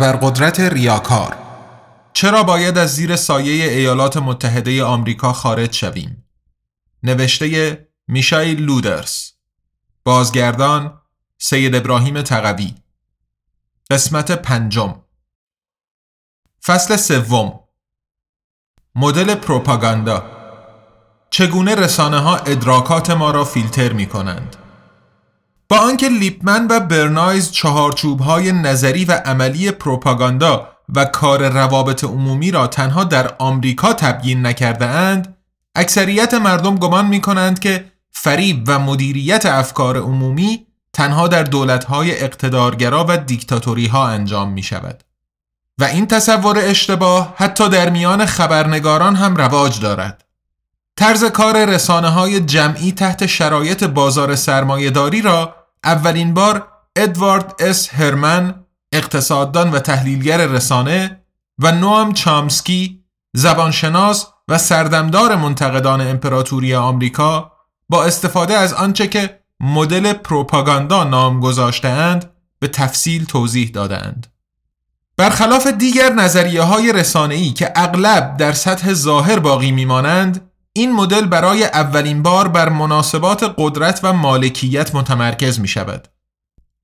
ابرقدرت ریاکار. چرا باید از زیر سایه ایالات متحده آمریکا خارج شویم؟ نوشته میشایل لودرس بازگردان سید ابراهیم تقوی. قسمت پنجم. فصل سوم. مدل پروپاگاندا. چگونه رسانه ها ادراکات ما را فیلتر می کنند با آنکه لیپمن و برنایز چهارچوب های نظری و عملی پروپاگاندا و کار روابط عمومی را تنها در آمریکا تبیین نکرده اند اکثریت مردم گمان می کنند که فریب و مدیریت افکار عمومی تنها در دولتهای اقتدارگرا و دیکتاتوری ها انجام می شود و این تصور اشتباه حتی در میان خبرنگاران هم رواج دارد. طرز کار رسانه های جمعی تحت شرایط بازار سرمایهداری را اولین بار ادوارد اس هرمن اقتصاددان و تحلیلگر رسانه و نوام چامسکی زبانشناس و سردمدار منتقدان امپراتوری آمریکا با استفاده از آنچه که مدل پروپاگاندا نام گذاشتهاند به تفصیل توضیح دادند. برخلاف دیگر نظریه های رسانه‌ای که اغلب در سطح ظاهر باقی میمانند این مدل برای اولین بار بر مناسبات قدرت و مالکیت متمرکز می شود.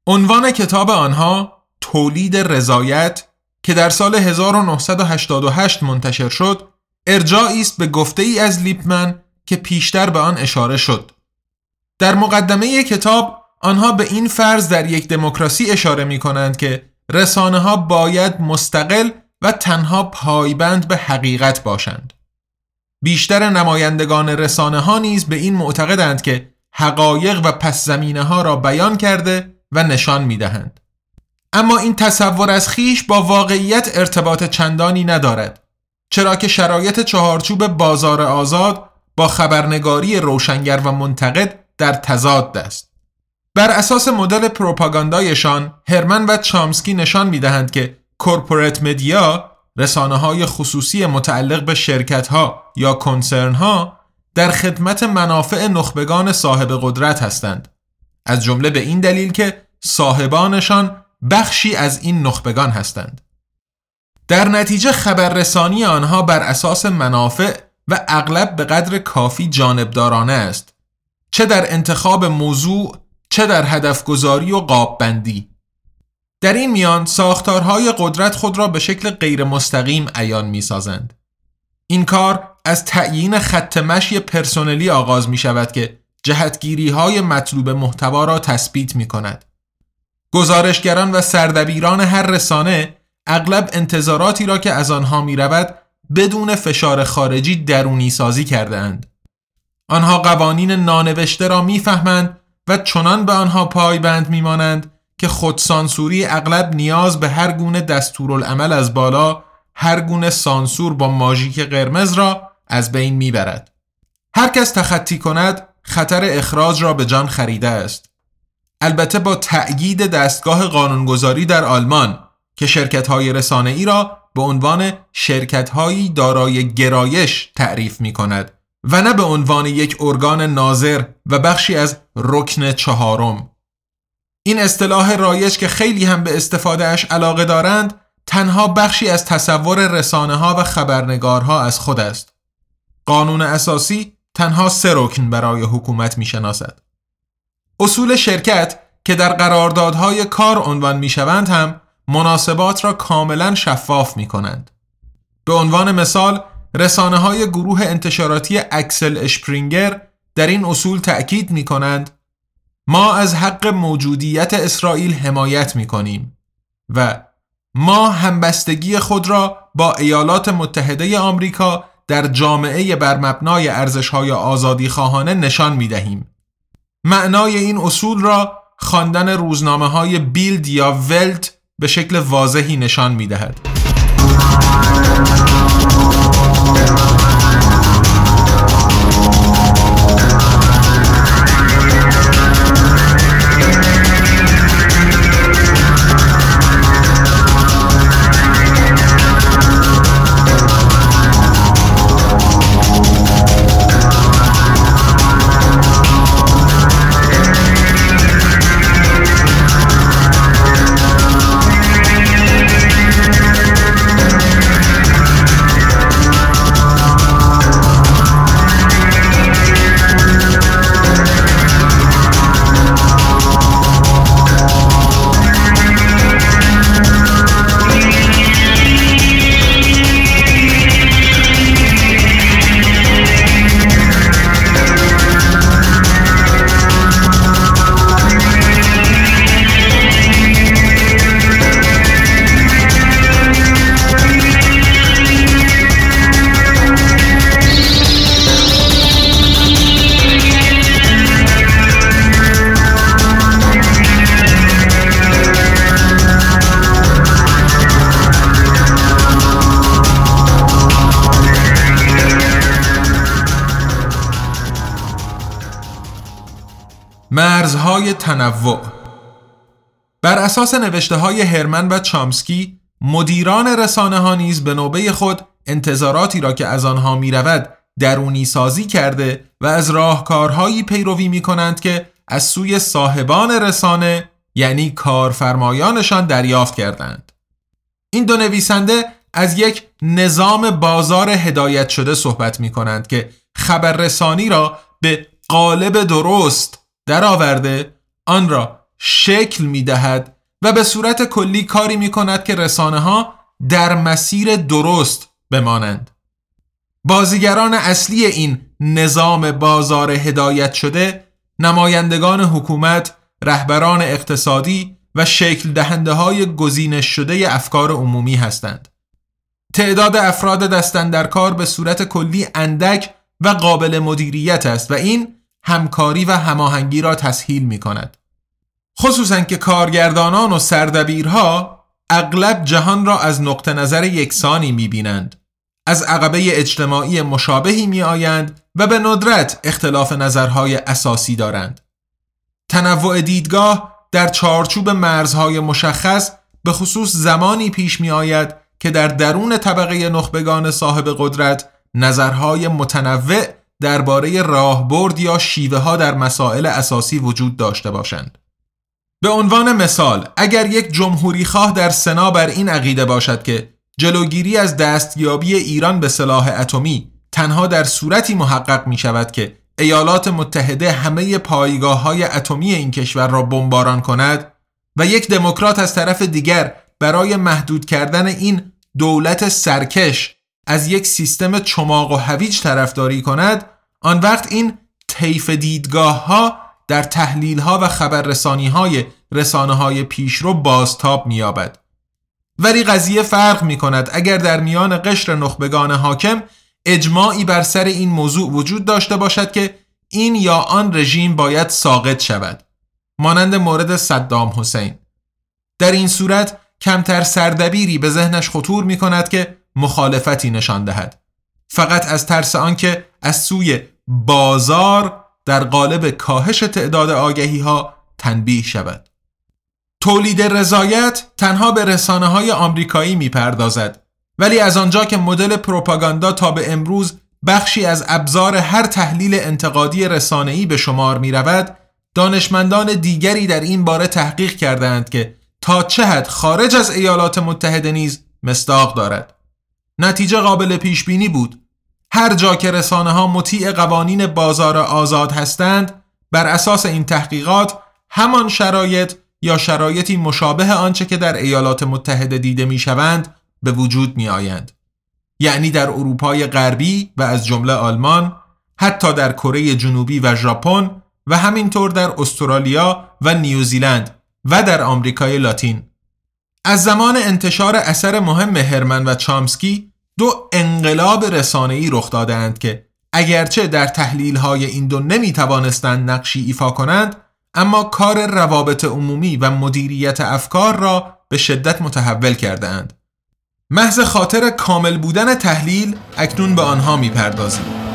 عنوان کتاب آنها تولید رضایت که در سال 1988 منتشر شد ارجاعی است به گفته ای از لیپمن که پیشتر به آن اشاره شد. در مقدمه کتاب آنها به این فرض در یک دموکراسی اشاره می کنند که رسانه ها باید مستقل و تنها پایبند به حقیقت باشند. بیشتر نمایندگان رسانه ها نیز به این معتقدند که حقایق و پس زمینه ها را بیان کرده و نشان می دهند. اما این تصور از خیش با واقعیت ارتباط چندانی ندارد چرا که شرایط چهارچوب بازار آزاد با خبرنگاری روشنگر و منتقد در تضاد است. بر اساس مدل پروپاگاندایشان هرمن و چامسکی نشان می دهند که کورپوریت مدیا رسانه های خصوصی متعلق به شرکت ها یا کنسرن ها در خدمت منافع نخبگان صاحب قدرت هستند. از جمله به این دلیل که صاحبانشان بخشی از این نخبگان هستند. در نتیجه خبررسانی آنها بر اساس منافع و اغلب به قدر کافی جانبدارانه است چه در انتخاب موضوع چه در هدف گذاری و قاب بندی در این میان ساختارهای قدرت خود را به شکل غیر مستقیم عیان می سازند. این کار از تعیین خط مشی پرسنلی آغاز می شود که جهتگیری های مطلوب محتوا را تثبیت می کند. گزارشگران و سردبیران هر رسانه اغلب انتظاراتی را که از آنها می رود بدون فشار خارجی درونی سازی کرده اند. آنها قوانین نانوشته را می‌فهمند و چنان به آنها پایبند میمانند که خودسانسوری اغلب نیاز به هر گونه دستورالعمل از بالا هر گونه سانسور با ماژیک قرمز را از بین می‌برد. هر کس تخطی کند خطر اخراج را به جان خریده است. البته با تأیید دستگاه قانونگذاری در آلمان که شرکت های رسانه ای را به عنوان شرکت هایی دارای گرایش تعریف می کند و نه به عنوان یک ارگان ناظر و بخشی از رکن چهارم این اصطلاح رایج که خیلی هم به استفادهش علاقه دارند تنها بخشی از تصور رسانه ها و خبرنگارها از خود است. قانون اساسی تنها سه رکن برای حکومت می شناسد. اصول شرکت که در قراردادهای کار عنوان می شوند هم مناسبات را کاملا شفاف می کنند. به عنوان مثال رسانه های گروه انتشاراتی اکسل اشپرینگر در این اصول تأکید می کنند ما از حق موجودیت اسرائیل حمایت می کنیم و ما همبستگی خود را با ایالات متحده آمریکا در جامعه بر مبنای ارزش‌های آزادی خواهانه نشان می دهیم. معنای این اصول را خواندن روزنامه های بیلد یا ولت به شکل واضحی نشان می دهد. تنوع بر اساس نوشته های هرمن و چامسکی مدیران رسانه ها نیز به نوبه خود انتظاراتی را که از آنها می رود درونی سازی کرده و از راهکارهایی پیروی می کنند که از سوی صاحبان رسانه یعنی کارفرمایانشان دریافت کردند. این دو نویسنده از یک نظام بازار هدایت شده صحبت می کنند که خبررسانی را به قالب درست درآورده آن را شکل می دهد و به صورت کلی کاری می کند که رسانه ها در مسیر درست بمانند. بازیگران اصلی این نظام بازار هدایت شده نمایندگان حکومت، رهبران اقتصادی و شکل دهنده های گزینش شده افکار عمومی هستند. تعداد افراد دستن در کار به صورت کلی اندک و قابل مدیریت است و این همکاری و هماهنگی را تسهیل می کند. خصوصا که کارگردانان و سردبیرها اغلب جهان را از نقطه نظر یکسانی می بینند. از عقبه اجتماعی مشابهی می آیند و به ندرت اختلاف نظرهای اساسی دارند. تنوع دیدگاه در چارچوب مرزهای مشخص به خصوص زمانی پیش می آید که در درون طبقه نخبگان صاحب قدرت نظرهای متنوع درباره راهبرد یا شیوه ها در مسائل اساسی وجود داشته باشند. به عنوان مثال اگر یک جمهوری خواه در سنا بر این عقیده باشد که جلوگیری از دستیابی ایران به سلاح اتمی تنها در صورتی محقق می شود که ایالات متحده همه پایگاه های اتمی این کشور را بمباران کند و یک دموکرات از طرف دیگر برای محدود کردن این دولت سرکش از یک سیستم چماق و هویج طرفداری کند آن وقت این طیف دیدگاه ها در تحلیل ها و خبررسانی های رسانه های پیشرو بازتاب مییابد. ولی قضیه فرق می کند اگر در میان قشر نخبگان حاکم اجماعی بر سر این موضوع وجود داشته باشد که این یا آن رژیم باید ساقط شود. مانند مورد صدام حسین. در این صورت کمتر سردبیری به ذهنش خطور می کند که مخالفتی نشان دهد. فقط از ترس آنکه از سوی بازار در قالب کاهش تعداد آگهی ها تنبیه شود. تولید رضایت تنها به رسانه های آمریکایی می‌پردازد ولی از آنجا که مدل پروپاگاندا تا به امروز بخشی از ابزار هر تحلیل انتقادی رسانه‌ای به شمار می رود دانشمندان دیگری در این باره تحقیق کردند که تا چه حد خارج از ایالات متحده نیز مصداق دارد. نتیجه قابل پیش بینی بود هر جا که رسانه ها مطیع قوانین بازار آزاد هستند بر اساس این تحقیقات همان شرایط یا شرایطی مشابه آنچه که در ایالات متحده دیده می شوند به وجود می آیند. یعنی در اروپای غربی و از جمله آلمان حتی در کره جنوبی و ژاپن و همینطور در استرالیا و نیوزیلند و در آمریکای لاتین از زمان انتشار اثر مهم هرمن و چامسکی دو انقلاب رسانه‌ای رخ دادند که اگرچه در تحلیل های این دو نمی توانستند نقشی ایفا کنند اما کار روابط عمومی و مدیریت افکار را به شدت متحول کرده اند. محض خاطر کامل بودن تحلیل اکنون به آنها می‌پردازیم.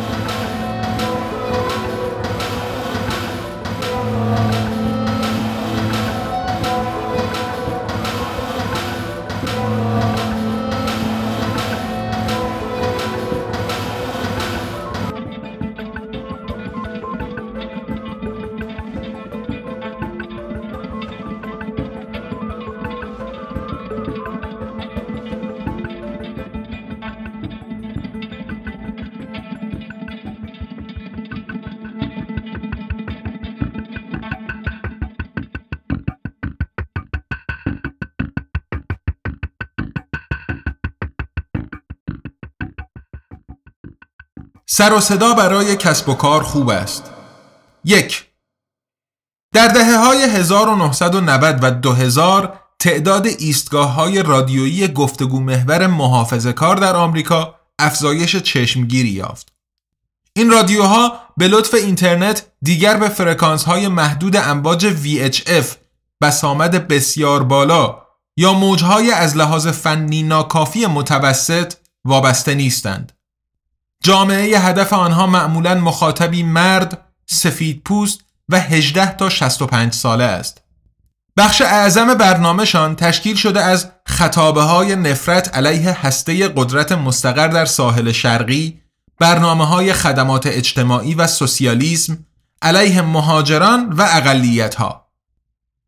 سر و صدا برای کسب و کار خوب است. یک در دهه های 1990 و 2000 تعداد ایستگاه های رادیویی گفتگو محور محافظه کار در آمریکا افزایش چشمگیری یافت. این رادیوها به لطف اینترنت دیگر به فرکانس های محدود امواج VHF بسامد بسیار بالا یا موجهای از لحاظ فنی ناکافی متوسط وابسته نیستند. جامعه هدف آنها معمولا مخاطبی مرد، سفید پوست و 18 تا 65 ساله است. بخش اعظم برنامهشان تشکیل شده از خطابه های نفرت علیه هسته قدرت مستقر در ساحل شرقی، برنامه های خدمات اجتماعی و سوسیالیسم، علیه مهاجران و اقلیت ها.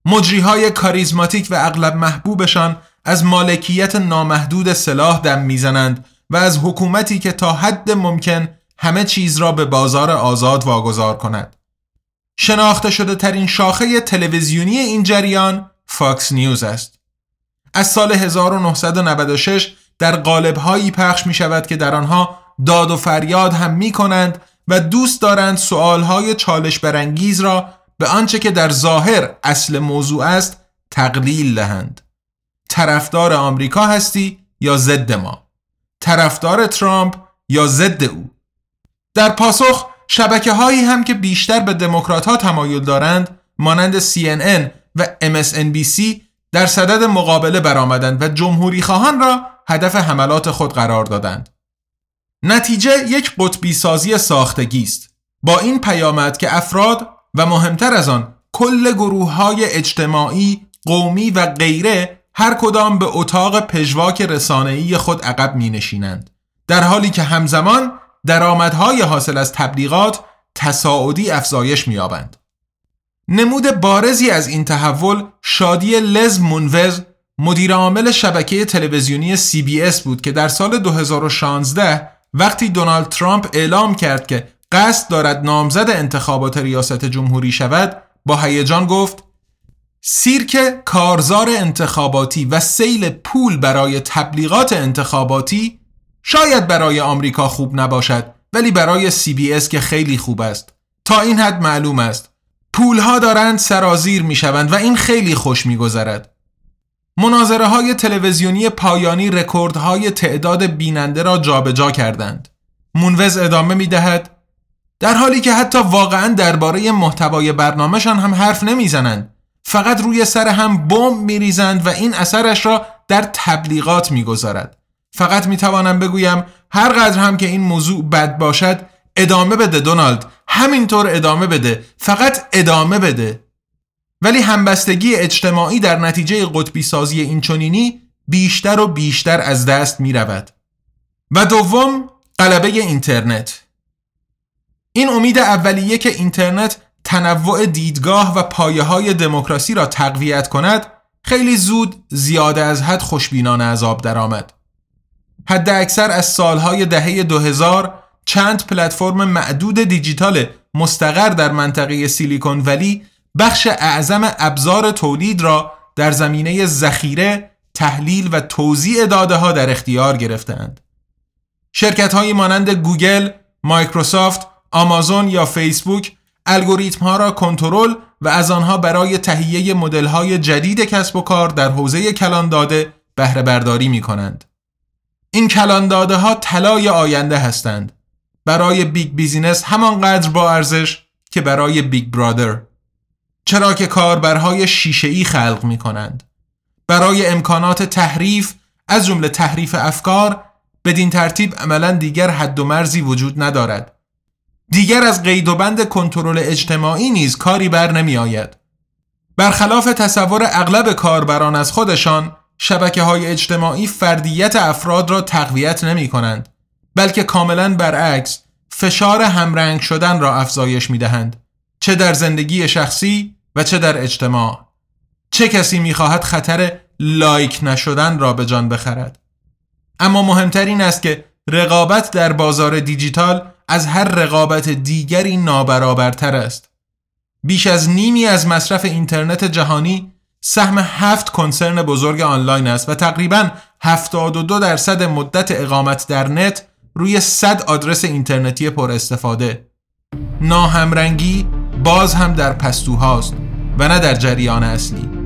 مجری کاریزماتیک و اغلب محبوبشان از مالکیت نامحدود سلاح دم می‌زنند و از حکومتی که تا حد ممکن همه چیز را به بازار آزاد واگذار کند. شناخته شده ترین شاخه تلویزیونی این جریان فاکس نیوز است. از سال 1996 در قالبهایی پخش می شود که در آنها داد و فریاد هم می کنند و دوست دارند سؤالهای چالش برانگیز را به آنچه که در ظاهر اصل موضوع است تقلیل دهند. طرفدار آمریکا هستی یا ضد ما؟ طرفدار ترامپ یا ضد او در پاسخ شبکه هایی هم که بیشتر به دموکرات ها تمایل دارند مانند CNN و MSNBC در صدد مقابله برآمدند و جمهوری خواهان را هدف حملات خود قرار دادند. نتیجه یک قطبی سازی ساختگی است. با این پیامد که افراد و مهمتر از آن کل گروه های اجتماعی، قومی و غیره هر کدام به اتاق پژواک رسانه‌ای خود عقب می نشینند. در حالی که همزمان درآمدهای حاصل از تبلیغات تصاعدی افزایش می‌یابند. نمود بارزی از این تحول شادی لز مونوز مدیر عامل شبکه تلویزیونی CBS بود که در سال 2016 وقتی دونالد ترامپ اعلام کرد که قصد دارد نامزد انتخابات ریاست جمهوری شود با هیجان گفت سیرک کارزار انتخاباتی و سیل پول برای تبلیغات انتخاباتی شاید برای آمریکا خوب نباشد ولی برای سی بی اس که خیلی خوب است تا این حد معلوم است پولها دارند سرازیر می شوند و این خیلی خوش می گذرد. مناظره های تلویزیونی پایانی رکوردهای تعداد بیننده را جابجا جا کردند. مونوز ادامه می دهد در حالی که حتی واقعا درباره محتوای برنامهشان هم حرف نمی‌زنند فقط روی سر هم بمب میریزند و این اثرش را در تبلیغات می‌گذارد. فقط می‌توانم بگویم هر قدر هم که این موضوع بد باشد ادامه بده دونالد. همینطور ادامه بده. فقط ادامه بده. ولی همبستگی اجتماعی در نتیجه قطبی سازی این چنینی بیشتر و بیشتر از دست می رود. و دوم قلبه اینترنت. این امید اولیه که اینترنت تنوع دیدگاه و پایه های دموکراسی را تقویت کند خیلی زود زیاده از حد خوشبینانه از درآمد. حد اکثر از سالهای دهه 2000 چند پلتفرم معدود دیجیتال مستقر در منطقه سیلیکون ولی بخش اعظم ابزار تولید را در زمینه ذخیره، تحلیل و توزیع داده ها در اختیار گرفتند. شرکت های مانند گوگل، مایکروسافت، آمازون یا فیسبوک الگوریتم ها را کنترل و از آنها برای تهیه مدل های جدید کسب و کار در حوزه کلان داده بهره برداری می کنند. این کلان داده ها طلای آینده هستند. برای big business همانقدر با ارزش که برای Big Brother. چرا که کاربرهای شیشه ای خلق می کنند. برای امکانات تحریف از جمله تحریف افکار بدین ترتیب عملا دیگر حد و مرزی وجود ندارد دیگر از قید و بند کنترل اجتماعی نیز کاری بر نمی آید برخلاف تصور اغلب کاربران از خودشان شبکه های اجتماعی فردیت افراد را تقویت نمی کنند بلکه کاملا برعکس فشار همرنگ شدن را افزایش می دهند چه در زندگی شخصی و چه در اجتماع. چه کسی می خواهد خطر لایک نشدن را به جان بخرد؟ اما مهمتر این است که رقابت در بازار دیجیتال از هر رقابت دیگری نابرابرتر است. بیش از نیمی از مصرف اینترنت جهانی سهم هفت کنسرن بزرگ آنلاین است و تقریبا 72 درصد مدت اقامت در نت روی 100 آدرس اینترنتی پر استفاده. ناهمرنگی باز هم در پستوهاست و نه در جریان اصلی.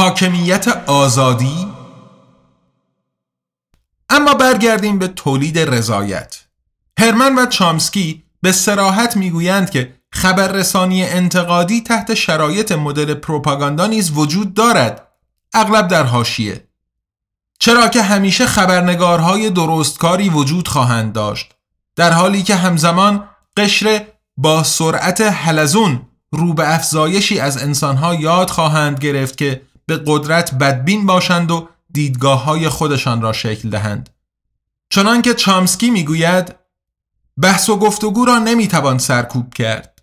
حاکمیت آزادی؟ اما برگردیم به تولید رضایت. هرمن و چامسکی به سراحت می‌گویند که خبررسانی انتقادی تحت شرایط مدل پروپاگاندا نیز وجود دارد. اغلب در حاشیه. چرا که همیشه خبرنگارهای درستکاری وجود خواهند داشت. در حالی که همزمان قشر با سرعت حلزون رو به افزایشی از انسانها یاد خواهند گرفت که به قدرت بدبین باشند و دیدگاه های خودشان را شکل دهند. چنانکه چامسکی می‌گوید بحث و گفتگو را نمی‌توان سرکوب کرد.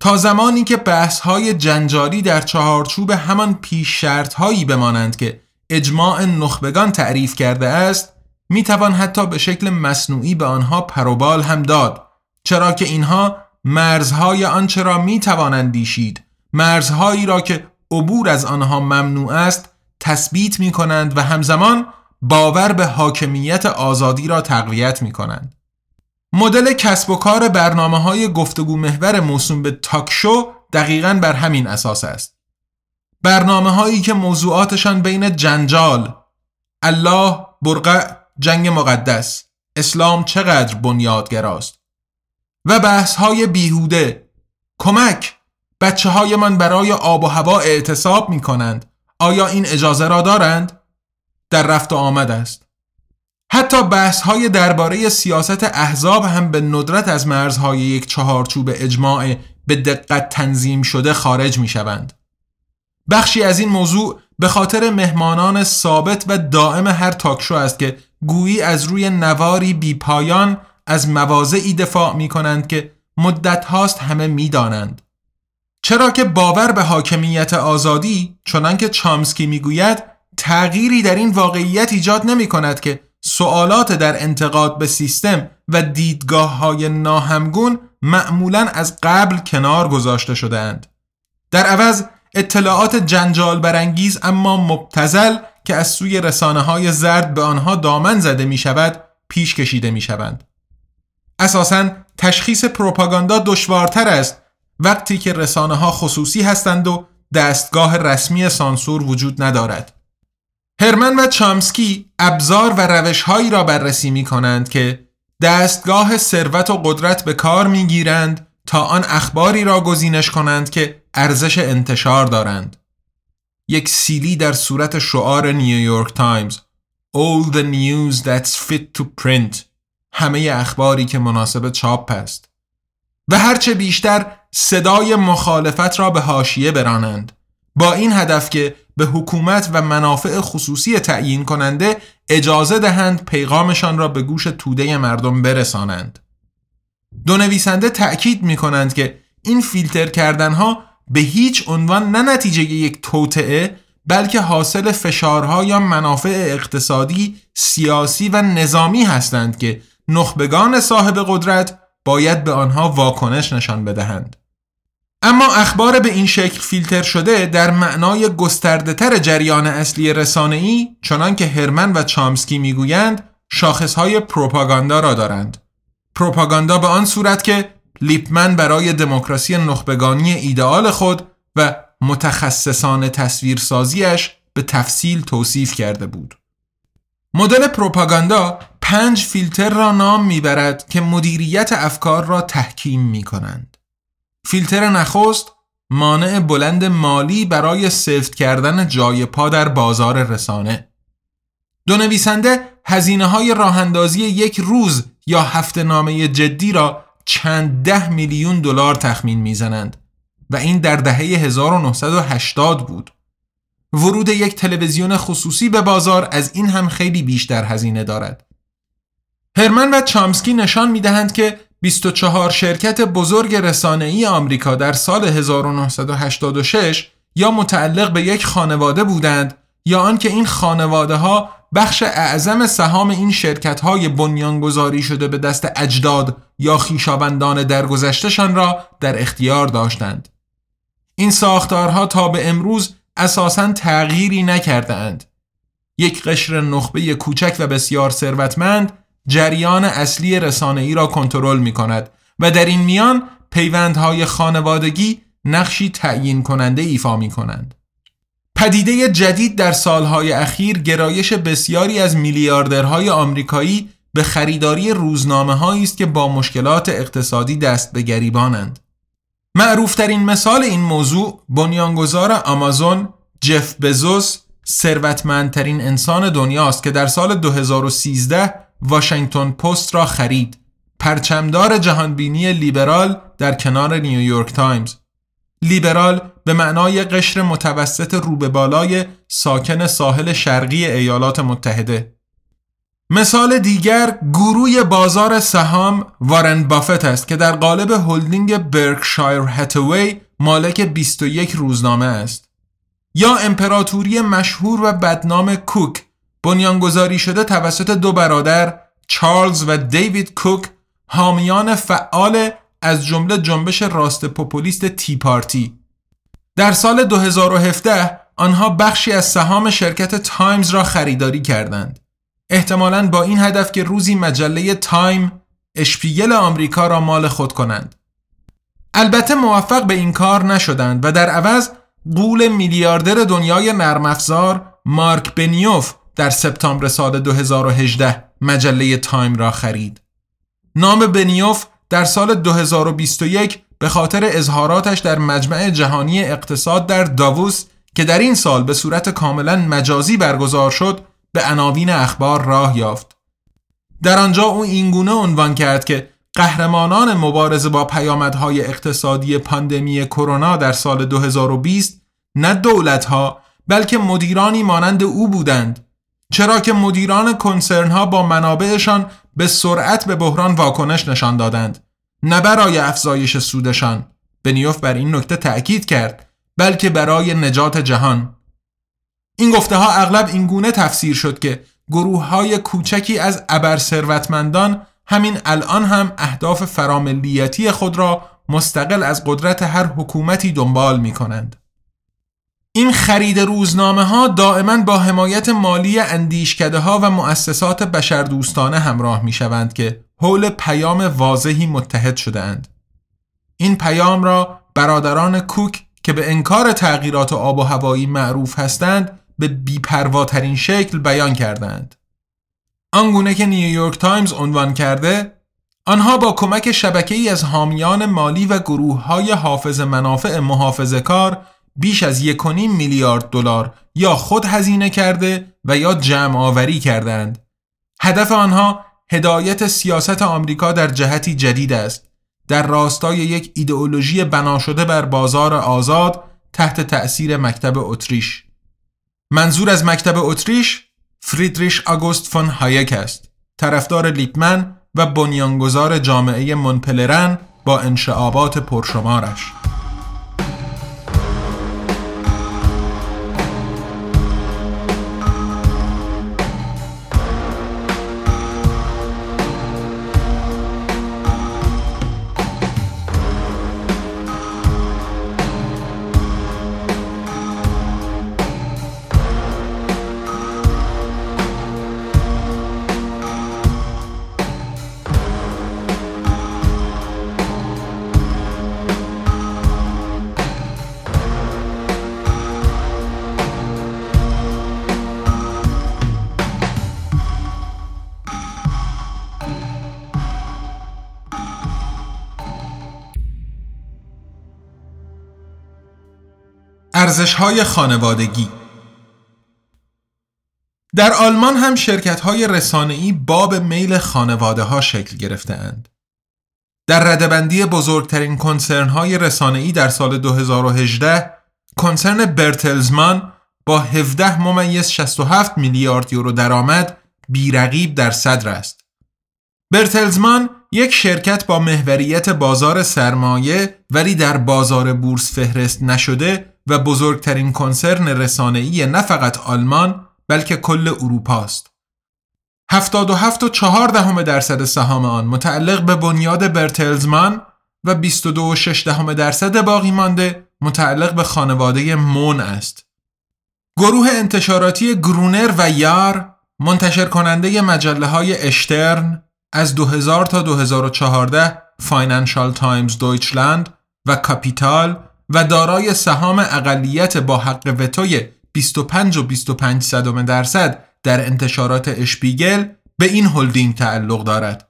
تا زمانی که بحث های جنجالی در چهارچوب همان پیش شرط هایی بمانند که اجماع نخبگان تعریف کرده است می‌توان حتی به شکل مصنوعی به آنها پروبال هم داد چرا که اینها مرزهای آنچه را می‌توانند دیشید مرزهایی را که عبور از آنها ممنوع است تثبیت می کنند و همزمان باور به حاکمیت آزادی را تقویت می کنند. مدل کسب و کار برنامه های گفتگو محور موسوم به تاکشو دقیقا بر همین اساس است. برنامه هایی که موضوعاتشان بین جنجال، الله، برقع، جنگ مقدس، اسلام چقدر بنیادگراست و بحث های بیهوده، کمک، بچه های من برای آب و هوا اعتصاب می کنند آیا این اجازه را دارند؟ در رفت و آمد است حتی بحث های درباره سیاست احزاب هم به ندرت از مرزهای یک چهارچوب اجماع به دقت تنظیم شده خارج می شوند. بخشی از این موضوع به خاطر مهمانان ثابت و دائم هر تاکشو است که گویی از روی نواری بی پایان از مواضعی دفاع می کنند که مدت هاست همه می دانند. چرا که باور به حاکمیت آزادی چنانکه چامسکی می‌گوید تغییری در این واقعیت ایجاد نمی کند که سوالات در انتقاد به سیستم و دیدگاه های ناهمگون معمولا از قبل کنار گذاشته شدهاند. در عوض اطلاعات جنجال برانگیز اما مبتزل که از سوی رسانه های زرد به آنها دامن زده می شود پیش کشیده می شوند. اساساً تشخیص پروپاگاندا دشوارتر است وقتی که رسانه ها خصوصی هستند و دستگاه رسمی سانسور وجود ندارد. هرمن و چامسکی ابزار و روش هایی را بررسی می کنند که دستگاه ثروت و قدرت به کار می گیرند تا آن اخباری را گزینش کنند که ارزش انتشار دارند. یک سیلی در صورت شعار نیویورک تایمز All the news that's fit to print همه اخباری که مناسب چاپ است و هرچه بیشتر صدای مخالفت را به هاشیه برانند با این هدف که به حکومت و منافع خصوصی تعیین کننده اجازه دهند پیغامشان را به گوش توده مردم برسانند. دو نویسنده تأکید می کنند که این فیلتر کردنها به هیچ عنوان نه نتیجه یک توطعه بلکه حاصل فشارها یا منافع اقتصادی، سیاسی و نظامی هستند که نخبگان صاحب قدرت باید به آنها واکنش نشان بدهند. اما اخبار به این شکل فیلتر شده در معنای گسترده تر جریان اصلی رسانه‌ای چنان که هرمن و چامسکی می‌گویند شاخصهای پروپاگاندا را دارند. پروپاگاندا به آن صورت که لیپمن برای دموکراسی نخبگانی ایدئال خود و متخصصان تصویرسازیش به تفصیل توصیف کرده بود. مدل پروپاگاندا پنج فیلتر را نام می‌برد که مدیریت افکار را تحکیم می کنند. فیلتر نخست مانع بلند مالی برای سفت کردن جای پا در بازار رسانه دو نویسنده هزینه های راهندازی یک روز یا هفته نامه جدی را چند ده میلیون دلار تخمین می‌زنند و این در دهه 1980 بود. ورود یک تلویزیون خصوصی به بازار از این هم خیلی بیشتر هزینه دارد. هرمن و چامسکی نشان می دهند که 24 شرکت بزرگ رسانه‌ای آمریکا در سال 1986 یا متعلق به یک خانواده بودند یا آنکه این خانواده ها بخش اعظم سهام این شرکت های بنیانگذاری شده به دست اجداد یا خیشاوندان درگذشتهشان را در اختیار داشتند. این ساختارها تا به امروز اساساً تغییری نکردهاند. یک قشر نخبه کوچک و بسیار ثروتمند جریان اصلی ای را کنترل می کند و در این میان پیوندهای خانوادگی نقشی تعیین کننده ایفا می کنند. پدیده جدید در سالهای اخیر گرایش بسیاری از میلیاردرهای آمریکایی به خریداری روزنامه است که با مشکلات اقتصادی دست به گریبانند. معروفترین مثال این موضوع بنیانگذار آمازون جف بزوس ثروتمندترین انسان دنیاست که در سال 2013 واشنگتن پست را خرید. پرچمدار جهانبینی لیبرال در کنار نیویورک تایمز. لیبرال به معنای قشر متوسط روبه بالای ساکن ساحل شرقی ایالات متحده. مثال دیگر گروه بازار سهام وارن بافت است که در قالب هلدینگ برکشایر هتوی مالک 21 روزنامه است. یا امپراتوری مشهور و بدنام کوک بنیانگذاری شده توسط دو برادر چارلز و دیوید کوک حامیان فعال از جمله جنبش راست پوپولیست تی پارتی. در سال 2017 آنها بخشی از سهام شرکت تایمز را خریداری کردند. احتمالاً با این هدف که روزی مجله تایم اشپیگل آمریکا را مال خود کنند البته موفق به این کار نشدند و در عوض قول میلیاردر دنیای نرم افزار مارک بنیوف در سپتامبر سال 2018 مجله تایم را خرید. نام بنیوف در سال 2021 به خاطر اظهاراتش در مجمع جهانی اقتصاد در داووس که در این سال به صورت کاملا مجازی برگزار شد به عناوین اخبار راه یافت. در آنجا او اینگونه عنوان کرد که قهرمانان مبارزه با پیامدهای اقتصادی پاندمی کرونا در سال 2020 نه دولتها بلکه مدیرانی مانند او بودند چرا که مدیران کنسرن ها با منابعشان به سرعت به بحران واکنش نشان دادند نه برای افزایش سودشان بنیوف بر این نکته تأکید کرد بلکه برای نجات جهان این گفته ها اغلب این گونه تفسیر شد که گروه های کوچکی از ابر ثروتمندان همین الان هم اهداف فراملیتی خود را مستقل از قدرت هر حکومتی دنبال می کنند. این خرید روزنامه ها دائما با حمایت مالی اندیشکده ها و مؤسسات بشردوستانه همراه می شوند که حول پیام واضحی متحد شده اند. این پیام را برادران کوک که به انکار تغییرات آب و هوایی معروف هستند به بیپرواترین شکل بیان کردند. آنگونه که نیویورک تایمز عنوان کرده آنها با کمک شبکه ای از حامیان مالی و گروه های حافظ منافع محافظه کار بیش از یک میلیارد دلار یا خود هزینه کرده و یا جمع آوری کردند. هدف آنها هدایت سیاست آمریکا در جهتی جدید است در راستای یک ایدئولوژی بنا شده بر بازار آزاد تحت تأثیر مکتب اتریش منظور از مکتب اتریش فریدریش آگوست فون هایک است. طرفدار لیپمن و بنیانگذار جامعه منپلرن با انشعابات پرشمارش. ارزش های خانوادگی در آلمان هم شرکت های رسانه‌ای باب میل خانواده ها شکل گرفته اند. در ردبندی بزرگترین کنسرن های رسانه‌ای در سال 2018 کنسرن برتلزمان با 17 ممیز 67 میلیارد یورو درآمد بیرقیب در صدر است. برتلزمان یک شرکت با محوریت بازار سرمایه ولی در بازار بورس فهرست نشده و بزرگترین کنسرن رسانه‌ای نه فقط آلمان بلکه کل اروپا است. 77 و 4 دهم درصد سهام آن متعلق به بنیاد برتلزمان و 22 و 6 دهم درصد باقی مانده متعلق به خانواده مون است. گروه انتشاراتی گرونر و یار منتشر کننده مجله های اشترن از 2000 تا 2014 فاینانشال تایمز دویچلند و کاپیتال و دارای سهام اقلیت با حق وتوی 25 و 25 صدم درصد در انتشارات اشپیگل به این هلدینگ تعلق دارد.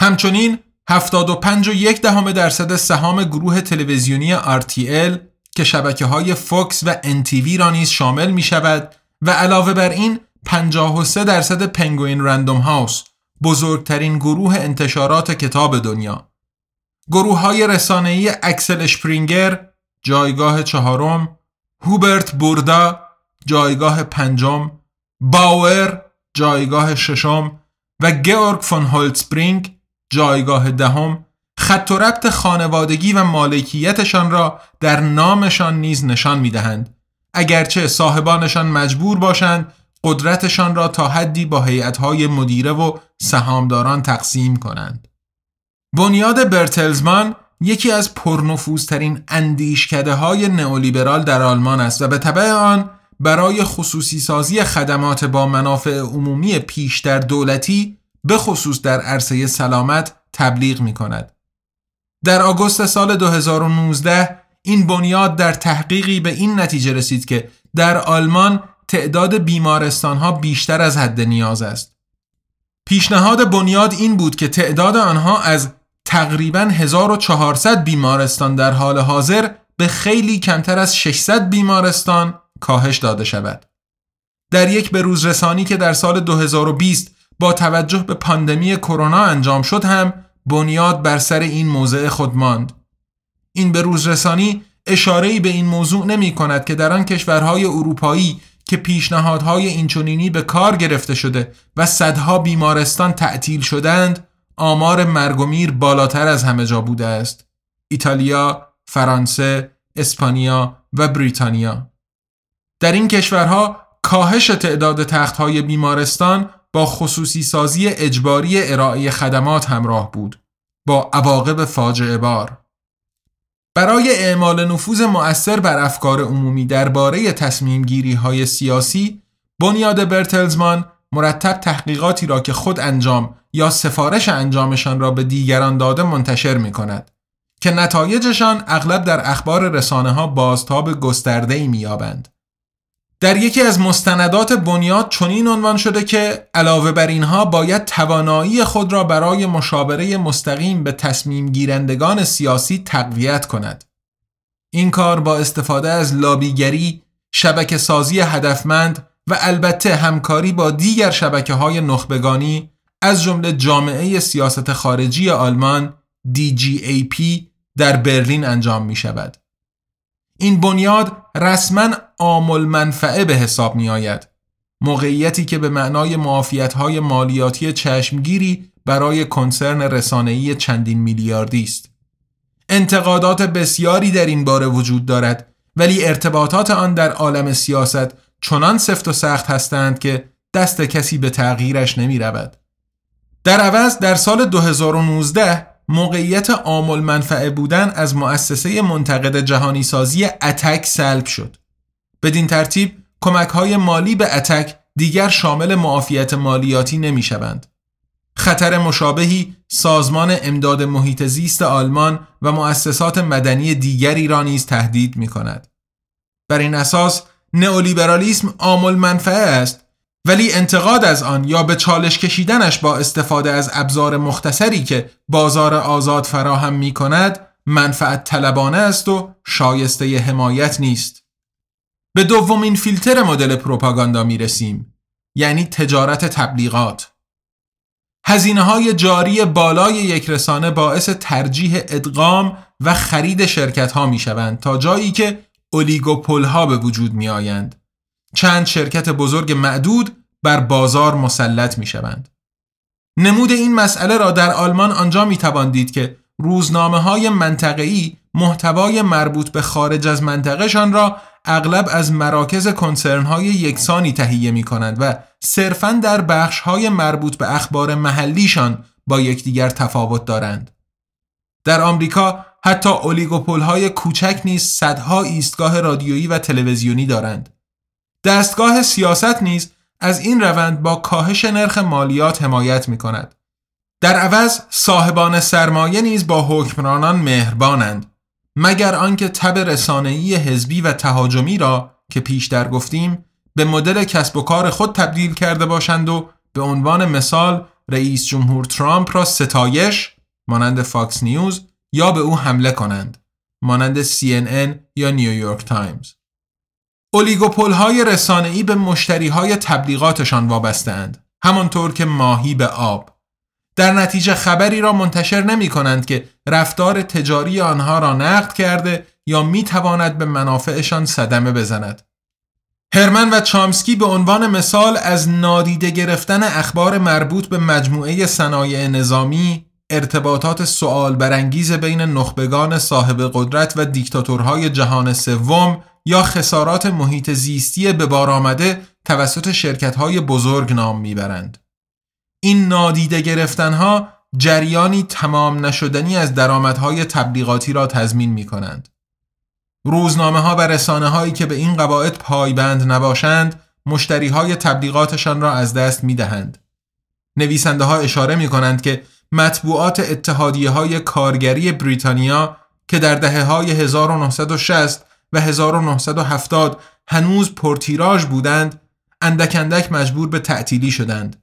همچنین 75 و یک دهم درصد سهام گروه تلویزیونی RTL که شبکه های فوکس و NTV را نیز شامل می شود و علاوه بر این 53 درصد پنگوین رندوم هاوس بزرگترین گروه انتشارات کتاب دنیا گروه های رسانه‌ای اکسل اشپرینگر جایگاه چهارم هوبرت بوردا جایگاه پنجم باور جایگاه ششم و گیورگ فون هولتسبرینک جایگاه دهم. خط و ربط خانوادگی و مالکیتشان را در نامشان نیز نشان می‌دهند. اگرچه صاحبانشان مجبور باشند قدرتشان را تا حدی با هیئت‌های مدیره و سهامداران تقسیم کنند. بنیاد برتلزمان یکی از پرنفوذترین اندیشکده های نئولیبرال در آلمان است و به تبع آن برای خصوصی سازی خدمات با منافع عمومی پیشتر دولتی به خصوص در عرصه سلامت تبلیغ می کند. در آگوست سال 2019 این بنیاد در تحقیقی به این نتیجه رسید که در آلمان تعداد بیمارستان ها بیشتر از حد نیاز است. پیشنهاد بنیاد این بود که تعداد آنها از تقریبا 1400 بیمارستان در حال حاضر به خیلی کمتر از 600 بیمارستان کاهش داده شود. در یک بروز رسانی که در سال 2020 با توجه به پاندمی کرونا انجام شد هم بنیاد بر سر این موضع خود ماند. این بروز رسانی اشاره به این موضوع نمی کند که در آن کشورهای اروپایی که پیشنهادهای اینچنینی به کار گرفته شده و صدها بیمارستان تعطیل شدند آمار مرگ و میر بالاتر از همه جا بوده است. ایتالیا، فرانسه، اسپانیا و بریتانیا. در این کشورها کاهش تعداد تختهای بیمارستان با خصوصی سازی اجباری ارائه خدمات همراه بود. با عواقب فاجعه بار. برای اعمال نفوذ مؤثر بر افکار عمومی درباره تصمیم گیری های سیاسی بنیاد برتلزمان مرتب تحقیقاتی را که خود انجام یا سفارش انجامشان را به دیگران داده منتشر می کند که نتایجشان اغلب در اخبار رسانه ها بازتاب گسترده ای می در یکی از مستندات بنیاد چنین عنوان شده که علاوه بر اینها باید توانایی خود را برای مشاوره مستقیم به تصمیم گیرندگان سیاسی تقویت کند. این کار با استفاده از لابیگری، شبکه سازی هدفمند و البته همکاری با دیگر شبکه های نخبگانی از جمله جامعه سیاست خارجی آلمان DGAP در برلین انجام می شود. این بنیاد رسما عامل منفعه به حساب می آید. موقعیتی که به معنای معافیت های مالیاتی چشمگیری برای کنسرن رسانه‌ای چندین میلیاردی است. انتقادات بسیاری در این باره وجود دارد ولی ارتباطات آن در عالم سیاست چنان سفت و سخت هستند که دست کسی به تغییرش نمی رود. در عوض در سال 2019 موقعیت عامل منفعه بودن از مؤسسه منتقد جهانی سازی اتک سلب شد. بدین ترتیب کمک های مالی به اتک دیگر شامل معافیت مالیاتی نمی شوند. خطر مشابهی سازمان امداد محیط زیست آلمان و مؤسسات مدنی دیگری را نیز تهدید می کند. بر این اساس نئولیبرالیسم عامل منفعه است ولی انتقاد از آن یا به چالش کشیدنش با استفاده از ابزار مختصری که بازار آزاد فراهم می کند منفعت طلبانه است و شایسته حمایت نیست. به دومین فیلتر مدل پروپاگاندا می رسیم یعنی تجارت تبلیغات. هزینه های جاری بالای یک رسانه باعث ترجیح ادغام و خرید شرکت ها می شوند تا جایی که اولیگوپول ها به وجود می آیند. چند شرکت بزرگ معدود بر بازار مسلط می شوند. نمود این مسئله را در آلمان آنجا می توان دید که روزنامه های منطقه‌ای محتوای مربوط به خارج از منطقهشان را اغلب از مراکز کنسرن های یکسانی تهیه می کنند و صرفاً در بخش های مربوط به اخبار محلیشان با یکدیگر تفاوت دارند. در آمریکا حتی اولیگوپول های کوچک نیز صدها ایستگاه رادیویی و تلویزیونی دارند. دستگاه سیاست نیز از این روند با کاهش نرخ مالیات حمایت می کند. در عوض صاحبان سرمایه نیز با حکمرانان مهربانند مگر آنکه تب رسانه‌ای حزبی و تهاجمی را که پیشتر گفتیم به مدل کسب و کار خود تبدیل کرده باشند و به عنوان مثال رئیس جمهور ترامپ را ستایش مانند فاکس نیوز یا به او حمله کنند مانند CNN یا نیویورک تایمز اولیگوپول های رسانه‌ای به مشتری های تبلیغاتشان وابسته‌اند همانطور که ماهی به آب در نتیجه خبری را منتشر نمی کنند که رفتار تجاری آنها را نقد کرده یا می تواند به منافعشان صدمه بزند. هرمن و چامسکی به عنوان مثال از نادیده گرفتن اخبار مربوط به مجموعه صنایع نظامی، ارتباطات سوال برانگیز بین نخبگان صاحب قدرت و دیکتاتورهای جهان سوم یا خسارات محیط زیستی به بار آمده توسط شرکت‌های بزرگ نام می‌برند. این نادیده گرفتنها جریانی تمام نشدنی از درآمدهای تبلیغاتی را تضمین می کنند. روزنامه ها و رسانه هایی که به این قواعد پایبند نباشند مشتری های تبلیغاتشان را از دست می دهند. نویسنده ها اشاره می کنند که مطبوعات اتحادیه های کارگری بریتانیا که در دهه های 1960 و 1970 هنوز پرتیراژ بودند اندک اندک مجبور به تعطیلی شدند.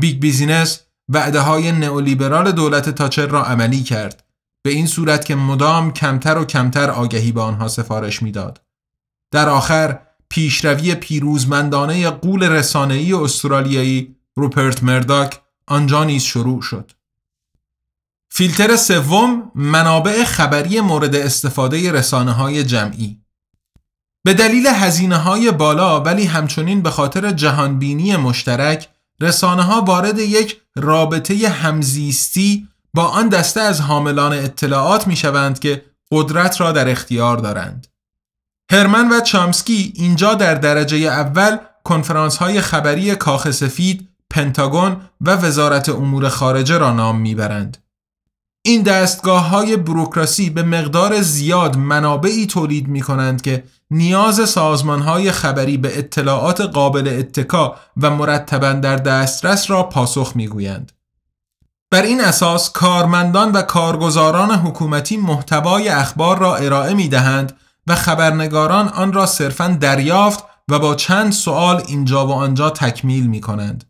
Big business وعده های نئولیبرال دولت تاچر را عملی کرد به این صورت که مدام کمتر و کمتر آگهی به آنها سفارش می‌داد. در آخر پیشروی پیروزمندانه غول رسانه‌ای استرالیایی روپرت مرداک آنجا نیز شروع شد. فیلتر سوم منابع خبری مورد استفاده رسانه های جمعی به دلیل هزینه های بالا ولی همچنین به خاطر جهانبینی مشترک رسانه ها وارد یک رابطه همزیستی با آن دسته از حاملان اطلاعات می شوند که قدرت را در اختیار دارند. هرمن و چامسکی اینجا در درجه اول کنفرانس های خبری کاخ سفید، پنتاگون و وزارت امور خارجه را نام می‌برند. این دستگاه های بروکراسی به مقدار زیاد منابعی تولید می کنند که نیاز سازمان های خبری به اطلاعات قابل اتکا و مرتبا در دسترس را پاسخ می گویند. بر این اساس کارمندان و کارگزاران حکومتی محتوای اخبار را ارائه می دهند و خبرنگاران آن را صرفا دریافت و با چند سوال اینجا و آنجا تکمیل می کنند.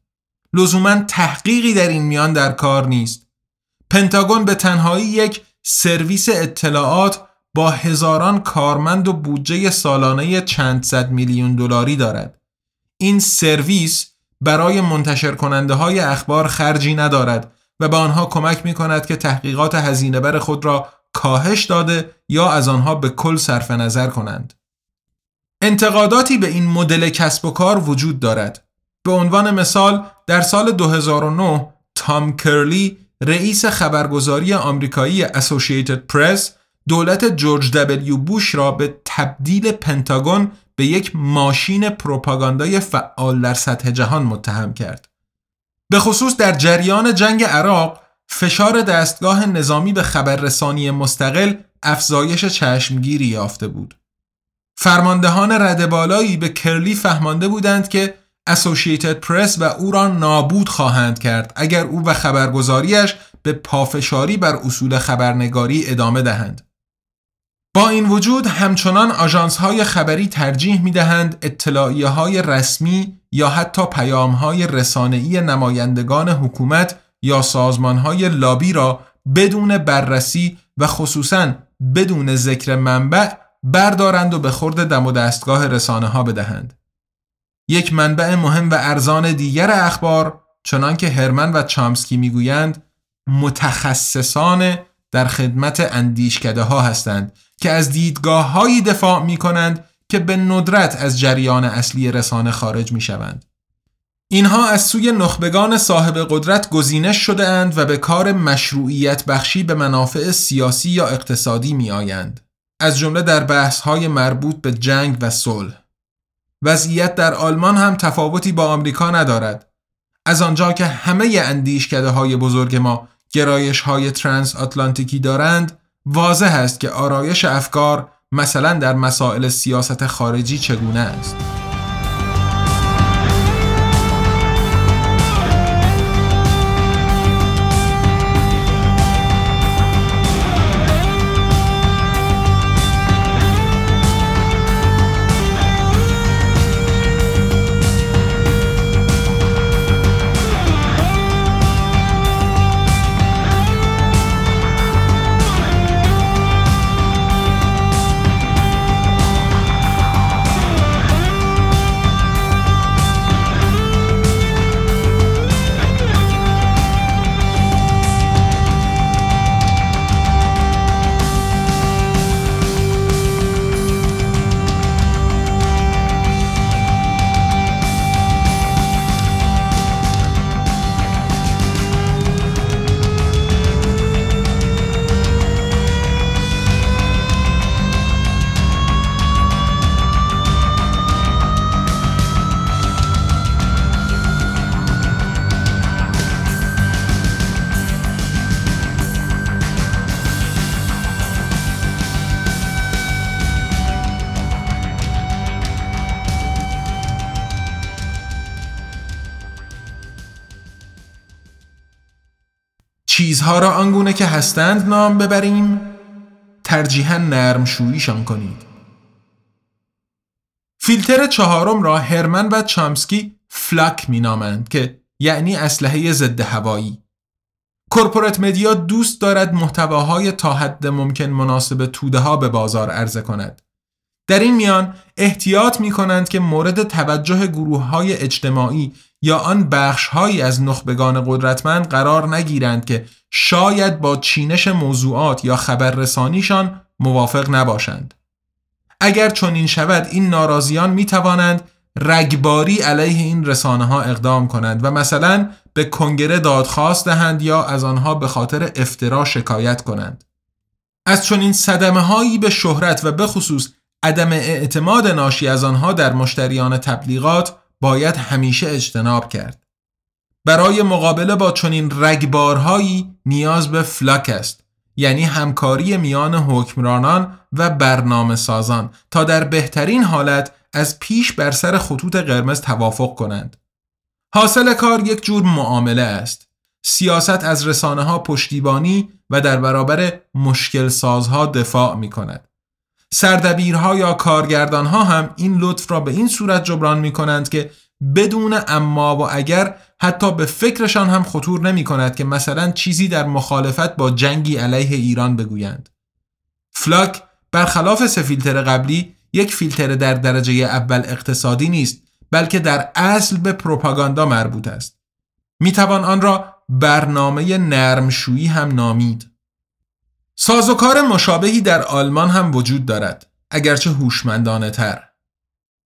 لزوما تحقیقی در این میان در کار نیست. پنتاگون به تنهایی یک سرویس اطلاعات با هزاران کارمند و بودجه سالانه چند صد میلیون دلاری دارد. این سرویس برای منتشر کننده های اخبار خرجی ندارد و به آنها کمک می کند که تحقیقات هزینه بر خود را کاهش داده یا از آنها به کل صرف نظر کنند. انتقاداتی به این مدل کسب و کار وجود دارد. به عنوان مثال در سال 2009 تام کرلی رئیس خبرگزاری آمریکایی اسوسییتد پرس دولت جورج دبلیو بوش را به تبدیل پنتاگون به یک ماشین پروپاگاندای فعال در سطح جهان متهم کرد. به خصوص در جریان جنگ عراق فشار دستگاه نظامی به خبررسانی مستقل افزایش چشمگیری یافته بود. فرماندهان رد بالایی به کرلی فهمانده بودند که اسوسییتد پرس و او را نابود خواهند کرد اگر او و خبرگزاریش به پافشاری بر اصول خبرنگاری ادامه دهند. با این وجود همچنان آژانس های خبری ترجیح می دهند اطلاعیه های رسمی یا حتی پیام های رسانه‌ای نمایندگان حکومت یا سازمان های لابی را بدون بررسی و خصوصا بدون ذکر منبع بردارند و به خورد دم و دستگاه رسانه ها بدهند. یک منبع مهم و ارزان دیگر اخبار چنانکه هرمن و چامسکی می‌گویند متخصصان در خدمت اندیشکده ها هستند که از دیدگاه هایی دفاع می کنند که به ندرت از جریان اصلی رسانه خارج می شوند. اینها از سوی نخبگان صاحب قدرت گزینش شده اند و به کار مشروعیت بخشی به منافع سیاسی یا اقتصادی می آیند. از جمله در بحث های مربوط به جنگ و صلح. وضعیت در آلمان هم تفاوتی با آمریکا ندارد. از آنجا که همه اندیشکده های بزرگ ما گرایش های ترانس آتلانتیکی دارند، واضح است که آرایش افکار مثلا در مسائل سیاست خارجی چگونه است. آنگونه که هستند نام ببریم. ترجیحا نرم شویشان کنید. فیلتر چهارم را هرمن و چامسکی فلاک می نامند که یعنی اسلحه ضد هوایی. کورپورات مدیا دوست دارد محتواهای تا حد ممکن مناسب توده ها به بازار عرضه کند. در این میان احتیاط می کنند که مورد توجه گروه های اجتماعی یا آن بخشهایی از نخبگان قدرتمند قرار نگیرند که شاید با چینش موضوعات یا خبررسانیشان موافق نباشند. اگر چنین شود این ناراضیان می توانند رگباری علیه این رسانه ها اقدام کنند و مثلا به کنگره دادخواست دهند یا از آنها به خاطر افترا شکایت کنند. از چنین صدمه هایی به شهرت و به خصوص عدم اعتماد ناشی از آنها در مشتریان تبلیغات باید همیشه اجتناب کرد. برای مقابله با چنین رگبارهایی نیاز به فلاک است یعنی همکاری میان حکمرانان و برنامه سازان تا در بهترین حالت از پیش بر سر خطوط قرمز توافق کنند. حاصل کار یک جور معامله است. سیاست از رسانه ها پشتیبانی و در برابر مشکل سازها دفاع می کند. سردبیرها یا کارگردانها هم این لطف را به این صورت جبران می کنند که بدون اما و اگر حتی به فکرشان هم خطور نمی کند که مثلا چیزی در مخالفت با جنگی علیه ایران بگویند. فلاک برخلاف سه فیلتر قبلی یک فیلتر در درجه اول اقتصادی نیست بلکه در اصل به پروپاگاندا مربوط است. می توان آن را برنامه نرمشویی هم نامید. سازوکار مشابهی در آلمان هم وجود دارد اگرچه هوشمندانه تر.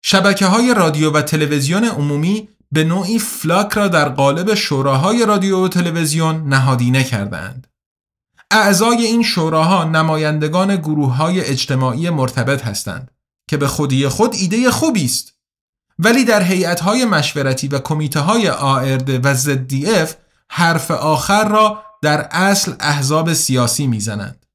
شبکه های رادیو و تلویزیون عمومی به نوعی فلاک را در قالب شوراهای رادیو و تلویزیون نهادینه کردند. اعضای این شوراها نمایندگان گروه های اجتماعی مرتبط هستند که به خودی خود ایده خوبی است ولی در هیئت های مشورتی و کمیته های آرد و ZDF حرف آخر را در اصل احزاب سیاسی می‌زنند.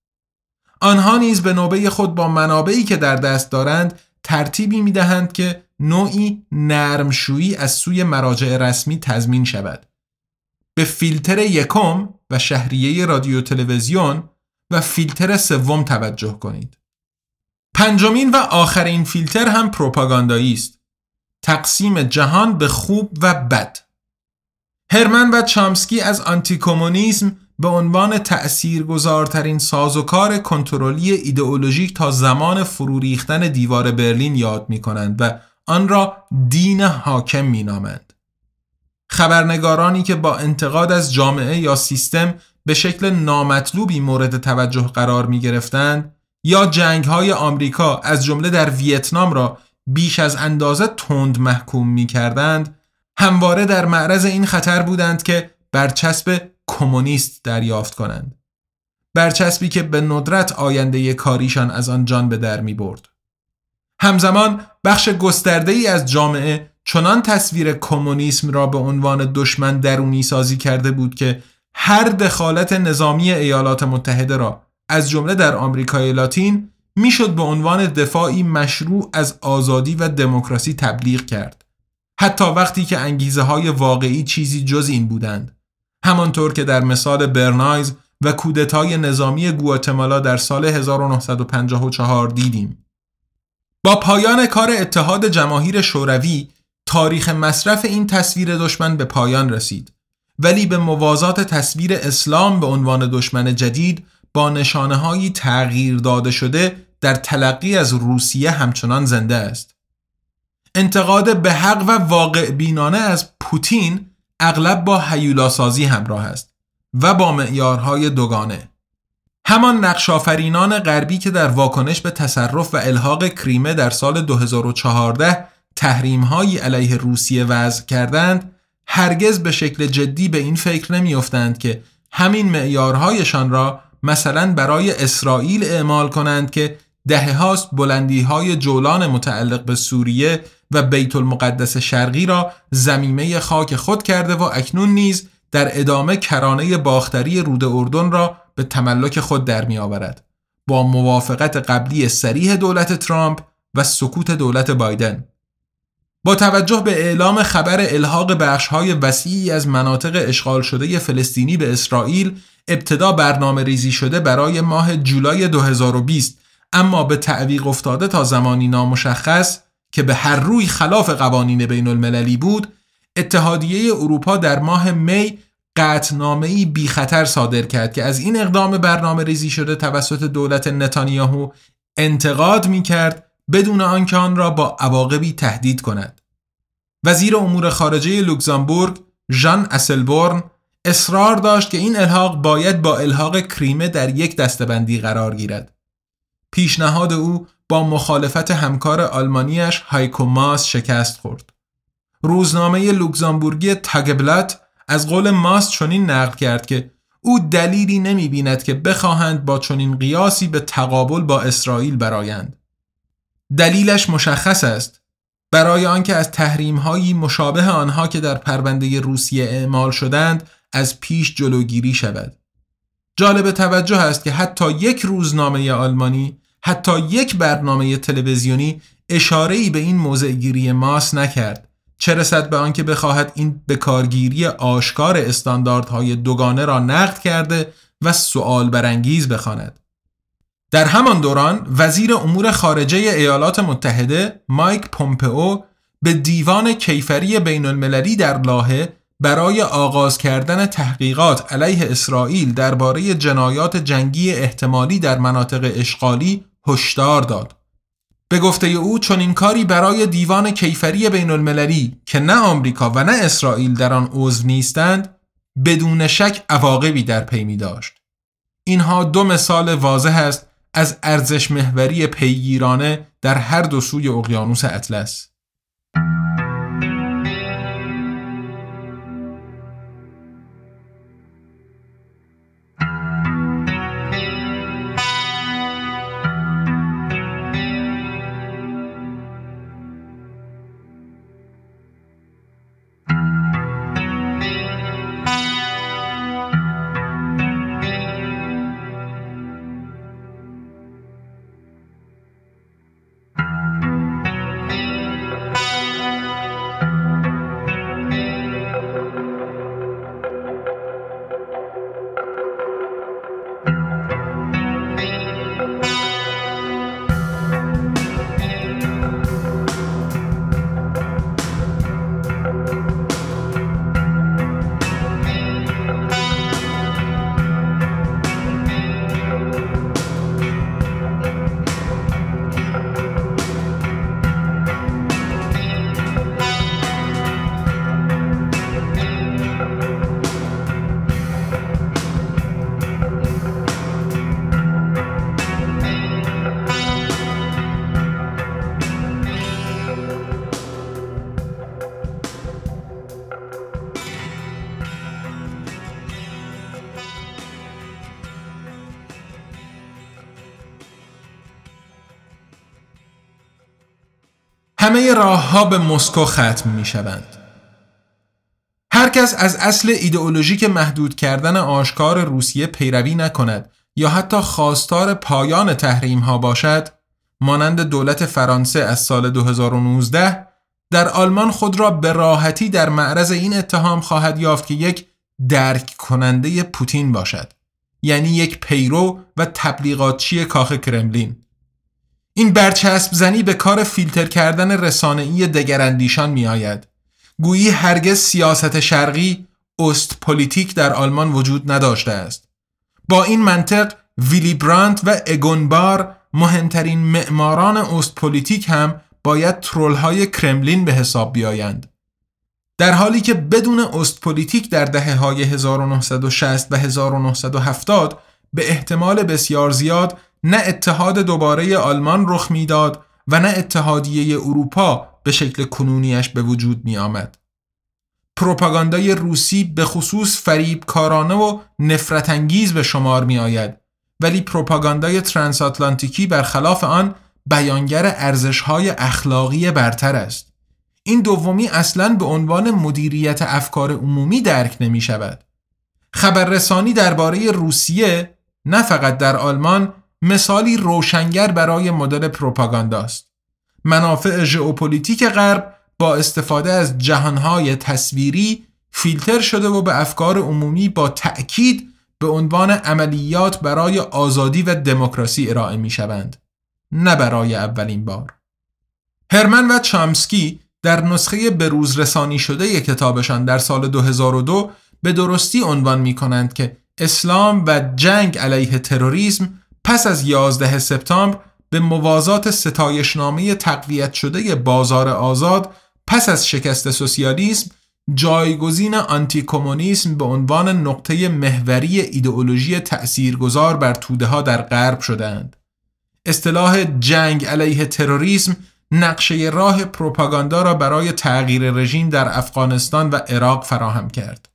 آنها نیز به نوبه خود با منابعی که در دست دارند ترتیبی می دهند که نوعی نرمشویی از سوی مراجع رسمی تضمین شود. به فیلتر یکم و شهریه رادیو تلویزیون و فیلتر سوم توجه کنید. پنجمین و آخرین فیلتر هم پروپاگاندایی است. تقسیم جهان به خوب و بد. هرمن و چامسکی از آنتی کمونیسم به عنوان تأثیرگذارترین سازوکار کنترلی ایدئولوژیک تا زمان فرو ریختن دیوار برلین یاد می کنند و آن را دین حاکم می نامند. خبرنگارانی که با انتقاد از جامعه یا سیستم به شکل نامطلوبی مورد توجه قرار می گرفتند یا جنگ های آمریکا از جمله در ویتنام را بیش از اندازه تند محکوم می کردند همواره در معرض این خطر بودند که برچسب کمونیست دریافت کنند برچسبی که به ندرت آینده کاریشان از آن جان به در می برد. همزمان بخش گسترده ای از جامعه چنان تصویر کمونیسم را به عنوان دشمن درونی سازی کرده بود که هر دخالت نظامی ایالات متحده را از جمله در آمریکای لاتین می‌شد به عنوان دفاعی مشروع از آزادی و دموکراسی تبلیغ کرد حتی وقتی که انگیزه های واقعی چیزی جز این بودند. همانطور که در مثال برنایز و کودتای نظامی گواتمالا در سال 1954 دیدیم. با پایان کار اتحاد جماهیر شوروی تاریخ مصرف این تصویر دشمن به پایان رسید. ولی به موازات تصویر اسلام به عنوان دشمن جدید با نشانه تغییر داده شده در تلقی از روسیه همچنان زنده است. انتقاد به حق و واقع بینانه از پوتین اغلب با حیولاسازی همراه است و با معیارهای دوگانه. همان نقشافرینان غربی که در واکنش به تصرف و الحاق کریمه در سال 2014 تحریمهایی علیه روسیه وضع کردند هرگز به شکل جدی به این فکر نمیافتند که همین معیارهایشان را مثلا برای اسرائیل اعمال کنند که دهه هاست بلندی های جولان متعلق به سوریه و بیت المقدس شرقی را زمیمه خاک خود کرده و اکنون نیز در ادامه کرانه باختری رود اردن را به تملک خود در می آورد. با موافقت قبلی سریح دولت ترامپ و سکوت دولت بایدن. با توجه به اعلام خبر الحاق بخشهای وسیعی از مناطق اشغال شده فلسطینی به اسرائیل ابتدا برنامه ریزی شده برای ماه جولای 2020 اما به تعویق افتاده تا زمانی نامشخص که به هر روی خلاف قوانین بین المللی بود اتحادیه اروپا در ماه می قطنامه بی خطر صادر کرد که از این اقدام برنامه ریزی شده توسط دولت نتانیاهو انتقاد می کرد بدون آنکه آن را با عواقبی تهدید کند. وزیر امور خارجه لوکزامبورگ ژان اسلبورن اصرار داشت که این الحاق باید با الحاق کریمه در یک دسته‌بندی قرار گیرد. پیشنهاد او با مخالفت همکار آلمانیش هایکو ماس شکست خورد. روزنامه لوکزامبورگی تاگبلت از قول ماس چنین نقل کرد که او دلیلی نمی بیند که بخواهند با چنین قیاسی به تقابل با اسرائیل برایند. دلیلش مشخص است برای آنکه از تحریم‌هایی مشابه آنها که در پرونده روسیه اعمال شدند از پیش جلوگیری شود. جالب توجه است که حتی یک روزنامه آلمانی، حتی یک برنامه تلویزیونی اشاره‌ای به این موضعگیری ماس نکرد. چه رسد به آنکه بخواهد این بکارگیری آشکار استانداردهای دوگانه را نقد کرده و سؤال برانگیز بخواند. در همان دوران وزیر امور خارجه ایالات متحده مایک پومپئو به دیوان کیفری بین المللی در لاهه برای آغاز کردن تحقیقات علیه اسرائیل درباره جنایات جنگی احتمالی در مناطق اشغالی هشدار داد. به گفته او چون این کاری برای دیوان کیفری بین المللی که نه آمریکا و نه اسرائیل در آن عضو نیستند بدون شک عواقبی در پی می داشت. اینها دو مثال واضح است از ارزش محوری پیگیرانه در هر دو سوی اقیانوس اطلس همه راه ها به مسکو ختم می شوند. هر کس از اصل ایدئولوژیک محدود کردن آشکار روسیه پیروی نکند یا حتی خواستار پایان تحریم ها باشد مانند دولت فرانسه از سال 2019 در آلمان خود را به راحتی در معرض این اتهام خواهد یافت که یک درک کننده پوتین باشد یعنی یک پیرو و تبلیغاتچی کاخ کرملین این برچسب زنی به کار فیلتر کردن رسانه‌ای دگراندیشان می آید. گویی هرگز سیاست شرقی Ostpolitik در آلمان وجود نداشته است. با این منطق ویلی برانت و اگون بار مهمترین معماران Ostpolitik هم باید ترول های کرملین به حساب بیایند. در حالی که بدون Ostpolitik در دهه های 1960 و 1970 به احتمال بسیار زیاد نه اتحاد دوباره آلمان رخ می‌داد و نه اتحادیه اروپا به شکل کنونیش به وجود می آمد. پروپاگاندای روسی به خصوص فریب کارانه و نفرت انگیز به شمار می آید ولی پروپاگاندای ترانس آتلانتیکی برخلاف آن بیانگر ارزش‌های اخلاقی برتر است. این دومی اصلا به عنوان مدیریت افکار عمومی درک نمی شود. خبررسانی درباره روسیه نه فقط در آلمان مثالی روشنگر برای مدل پروپاگانداست. منافع ژئوپلیتیک غرب با استفاده از جهانهای تصویری فیلتر شده و به افکار عمومی با تأکید به عنوان عملیات برای آزادی و دموکراسی ارائه می شوند. نه برای اولین بار. هرمن و چامسکی در نسخه بروز رسانی شده کتابشان در سال 2002 به درستی عنوان می کنند که اسلام و جنگ علیه تروریسم پس از 11 سپتامبر به موازات ستایشنامه تقویت شده بازار آزاد پس از شکست سوسیالیسم جایگزین آنتی کمونیسم به عنوان نقطه محوری ایدئولوژی تأثیرگذار بر توده ها در غرب شدند. اصطلاح جنگ علیه تروریسم نقشه راه پروپاگاندا را برای تغییر رژیم در افغانستان و عراق فراهم کرد.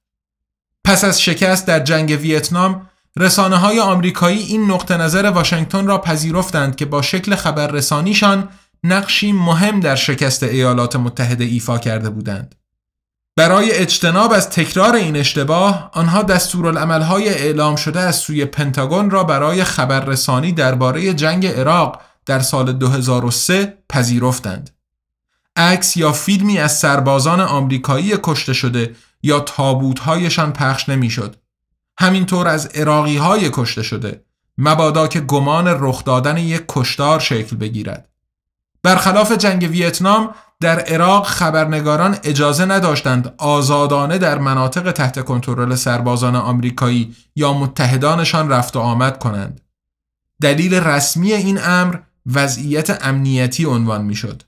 پس از شکست در جنگ ویتنام رسانه های آمریکایی این نقطه نظر واشنگتن را پذیرفتند که با شکل خبررسانیشان نقشی مهم در شکست ایالات متحده ایفا کرده بودند. برای اجتناب از تکرار این اشتباه آنها دستورالعملهای اعلام شده از سوی پنتاگون را برای خبررسانی درباره جنگ عراق در سال 2003 پذیرفتند. عکس یا فیلمی از سربازان آمریکایی کشته شده یا تابوتهایشان پخش نمی‌شد. همینطور از عراقی های کشته شده مبادا که گمان رخ دادن یک کشتار شکل بگیرد. برخلاف جنگ ویتنام در عراق خبرنگاران اجازه نداشتند آزادانه در مناطق تحت کنترل سربازان آمریکایی یا متحدانشان رفت و آمد کنند. دلیل رسمی این امر وضعیت امنیتی عنوان می‌شد.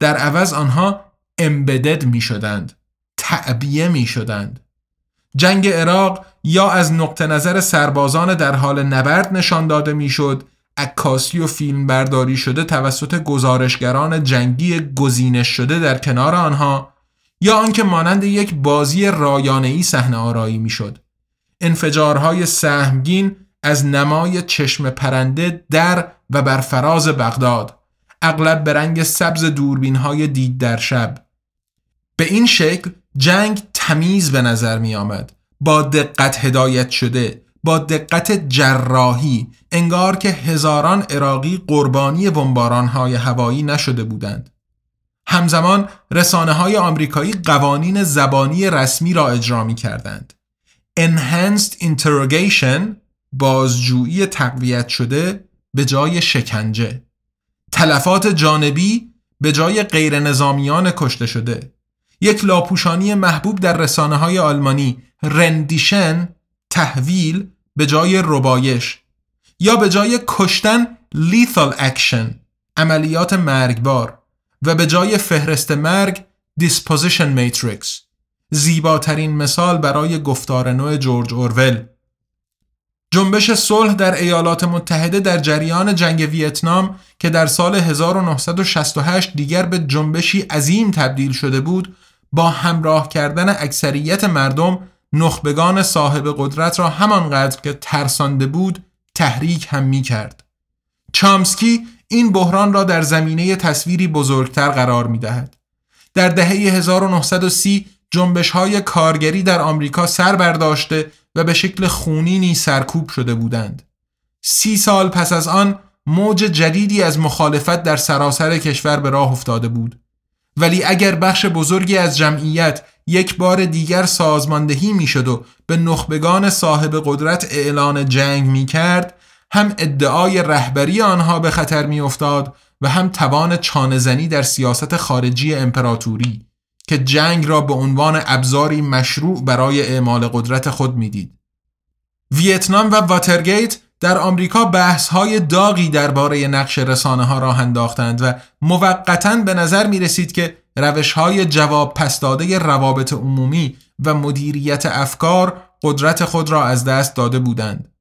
در عوض آنها امبدد می شدند. تعبیه می شدند. جنگ عراق یا از نقطه نظر سربازان در حال نبرد نشان داده می‌شد. عکاسی و فیلم برداری شده توسط گزارشگران جنگی گزینش شده در کنار آنها یا آنکه مانند یک بازی رایانه‌ای صحنه آرایی می‌شد. انفجارهای سهمگین از نمای چشم پرنده در و بر فراز بغداد اغلب به رنگ سبز دوربین های دید در شب. به این شکل جنگ تمیز به نظر می آمد با دقت هدایت شده با دقت جراحی انگار که هزاران عراقی قربانی های هوایی نشده بودند. همزمان رسانه های آمریکایی قوانین زبانی رسمی را اجرا می کردند Enhanced Interrogation بازجویی تقویت شده به جای شکنجه. تلفات جانبی به جای غیر نظامیان کشته شده. یک لاپوشانی محبوب در رسانه های آلمانی rendition تحویل به جای ربایش یا به جای کشتن lethal action عملیات مرگبار و به جای فهرست مرگ disposition matrix زیباترین مثال برای گفتار نوع جورج اورول. جنبش صلح در ایالات متحده در جریان جنگ ویتنام که در سال 1968 دیگر به جنبشی عظیم تبدیل شده بود با همراه کردن اکثریت مردم نخبگان صاحب قدرت را همانقدر که ترسانده بود تحریک هم می کرد. چامسکی این بحران را در زمینه تصویری بزرگتر قرار می دهد. در دهه 1930 جنبش های کارگری در آمریکا سر برداشته و به شکل خونینی سرکوب شده بودند. سی سال پس از آن موج جدیدی از مخالفت در سراسر کشور به راه افتاده بود. ولی اگر بخش بزرگی از جمعیت یک بار دیگر سازماندهی می‌شد و به نخبگان صاحب قدرت اعلان جنگ می کرد هم ادعای رهبری آنها به خطر می افتاد و هم توان چانزنی در سیاست خارجی امپراتوری که جنگ را به عنوان ابزاری مشروع برای اعمال قدرت خود می‌دید. ویتنام و واترگیت در آمریکا بحث های داغی درباره نقش رسانه ها راه انداختند و موقتا به نظر می رسید که روش های جواب پس داده روابط عمومی و مدیریت افکار قدرت خود را از دست داده بودند.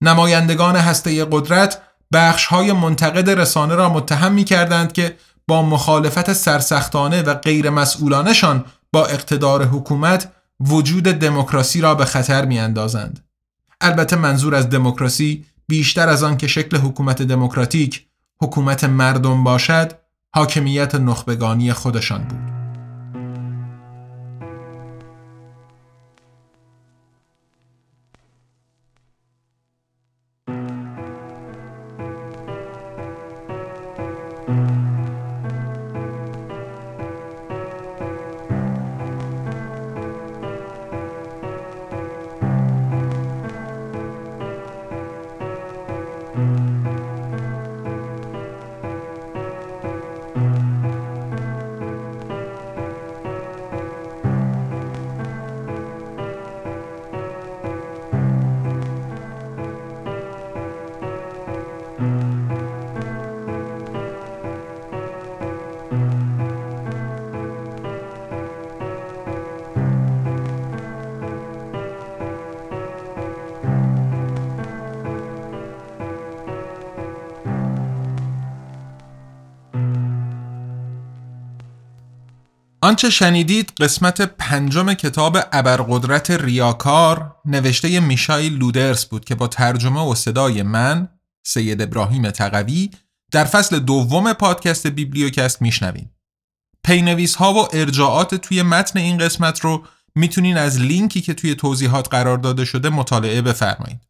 نمایندگان هسته قدرت بخش های منتقد رسانه را متهم می کردند که با مخالفت سرسختانه و غیر مسئولانشان با اقتدار حکومت وجود دموکراسی را به خطر می اندازند. البته منظور از دموکراسی بیشتر از آن که شکل حکومت دموکراتیک حکومت مردم باشد حاکمیت نخبگانی خودشان بود. آنچه شنیدید قسمت پنجم کتاب ابرقدرت ریاکار نوشته میشایل لودرس بود که با ترجمه و صدای من سید ابراهیم تقوی در فصل دوم پادکست بیبلیوکست میشنوین. پی‌نویس ها و ارجاعات توی متن این قسمت رو می‌تونین از لینکی که توی توضیحات قرار داده شده مطالعه بفرمایید.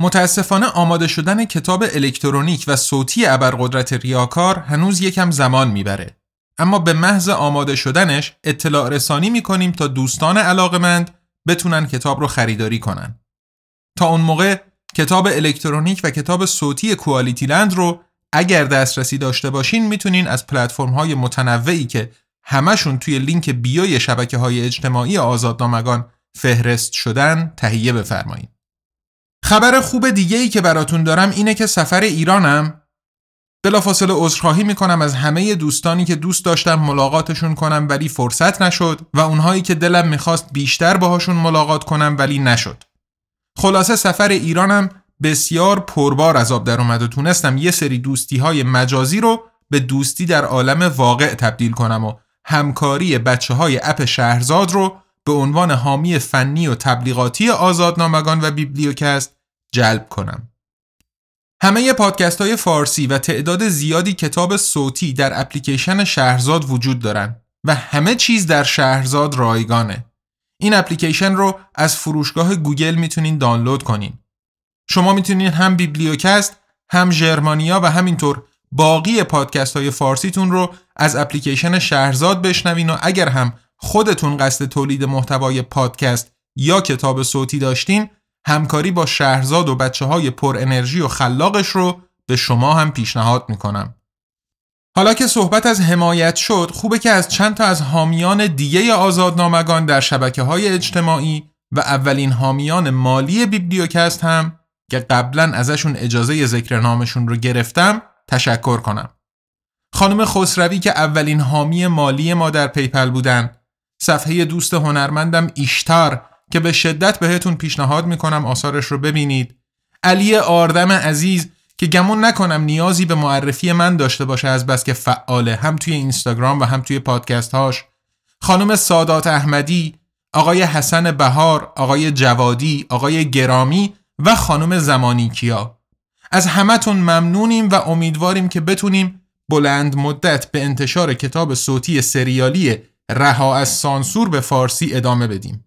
متاسفانه آماده شدن کتاب الکترونیک و صوتی ابرقدرت ریاکار هنوز یکم زمان می‌بره. اما به محض آماده شدنش اطلاع رسانی می‌کنیم تا دوستان علاقمند بتونن کتاب رو خریداری کنن. تا اون موقع کتاب الکترونیک و کتاب صوتی کوالیتی لند رو اگر دسترسی داشته باشین می‌تونین از پلتفرم های متنوعی که همشون توی لینک بیوی شبکه های اجتماعی آزادنامگان فهرست شدن تهیه بفرمایید. خبر خوب دیگه ای که براتون دارم اینه که سفر ایرانم بلافاصله عذرخواهی می‌کنم از همه دوستانی که دوست داشتم ملاقاتشون کنم ولی فرصت نشد و اونهایی که دلم می‌خواست بیشتر باهاشون ملاقات کنم ولی نشد. خلاصه سفر ایرانم بسیار پربار از آب در اومد و تونستم یه سری دوستی های مجازی رو به دوستی در عالم واقع تبدیل کنم و همکاری بچه های اپ شهرزاد رو به عنوان حامی فنی و تبلیغاتی آزادنامگان و بیبلیوکست جلب کنم. همه پادکست های فارسی و تعداد زیادی کتاب صوتی در اپلیکیشن شهرزاد وجود دارن و همه چیز در شهرزاد رایگانه. این اپلیکیشن رو از فروشگاه گوگل می‌تونین دانلود کنین. شما می‌تونین هم بیبلیوکست، هم جرمانیا و همینطور باقی پادکست های فارسیتون رو از اپلیکیشن شهرزاد بشنوین و اگر هم خودتون قصد تولید محتوای پادکست یا کتاب صوتی داشتین همکاری با شهرزاد و بچه های پر انرژی و خلاقش رو به شما هم پیشنهاد می‌کنم. حالا که صحبت از حمایت شد خوبه که از چند تا از حامیان دیگه آزادنامگان در شبکه های اجتماعی و اولین حامیان مالی بیبلیوکست هم که قبلا ازشون اجازه ذکر نامشون رو گرفتم تشکر کنم. خانم خسروی که اولین حامی مالی ما در PayPal بودن صفحه دوست هنرمندم ایشتار که به شدت بهتون پیشنهاد می‌کنم آثارش رو ببینید. علی آردم عزیز که گمون نکنم نیازی به معرفی من داشته باشه از بس که فعاله هم توی اینستاگرام و هم توی پادکست هاش خانم سادات احمدی آقای حسن بهار آقای جوادی آقای گرامی و خانم زمانی کیا از همتون ممنونیم و امیدواریم که بتونیم بلند مدت به انتشار کتاب صوتی سریالی رها از سانسور به فارسی ادامه بدیم.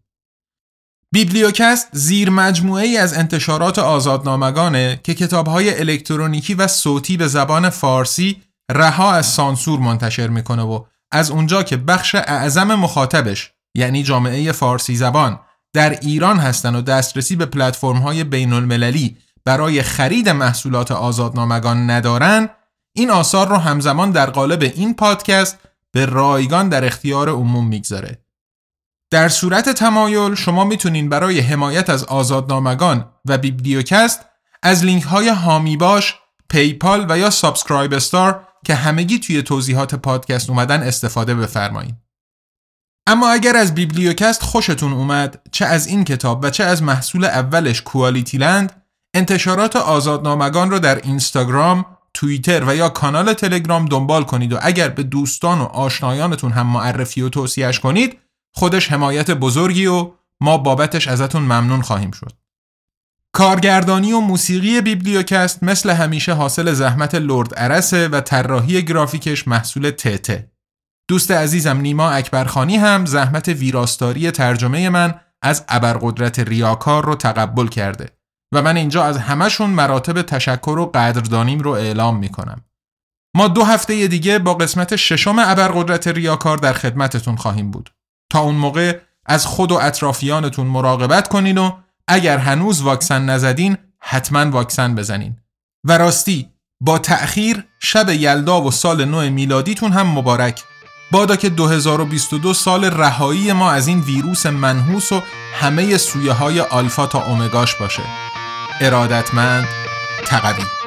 بیبلیوکست زیر مجموعه ای از انتشارات آزادنامگانه که کتابهای الکترونیکی و صوتی به زبان فارسی رها از سانسور منتشر می‌کنه و از اونجا که بخش اعظم مخاطبش یعنی جامعه فارسی زبان در ایران هستن و دسترسی به پلتفرم های بین المللی برای خرید محصولات آزادنامگان ندارن این آثار رو همزمان در قالب این پادکست به رایگان در اختیار عموم می‌گذاره. در صورت تمایل شما می‌تونین برای حمایت از آزادنامگان و بیبلیوکست از لینک های حامی باش، PayPal و یا SubscribeStar که همگی توی توضیحات پادکست اومدن استفاده بفرمایید. اما اگر از بیبلیوکست خوشتون اومد چه از این کتاب و چه از محصول اولش QualityLand انتشارات آزادنامگان رو در اینستاگرام، توییتر و یا کانال تلگرام دنبال کنید و اگر به دوستان و آشنایانتون هم معرفی و توصیهش کنید خودش حمایت بزرگی و ما بابتش ازتون ممنون خواهیم شد. کارگردانی و موسیقی بیبلیوکست مثل همیشه حاصل زحمت لرد ارسه و طراحی گرافیکش محصول تته. دوست عزیزم نیما اکبرخانی هم زحمت ویراستاری ترجمه من از ابرقدرت ریاکار رو تقبل کرده و من اینجا از همشون مراتب تشکر و قدردانیم رو اعلام می‌کنم. ما دو هفته دیگه با قسمت ششم ابرقدرت ریاکار در خدمتتون خواهیم بود. تا اون موقع از خود و اطرافیانتون مراقبت کنین و اگر هنوز واکسن نزدین حتما واکسن بزنین. و راستی با تأخیر شب یلدا و سال نو میلادیتون هم مبارک. بادا که 2022 سال رهایی ما از این ویروس منحوس و همه سویه های آلفا تا اومگاش باشه ارادتمند تقوی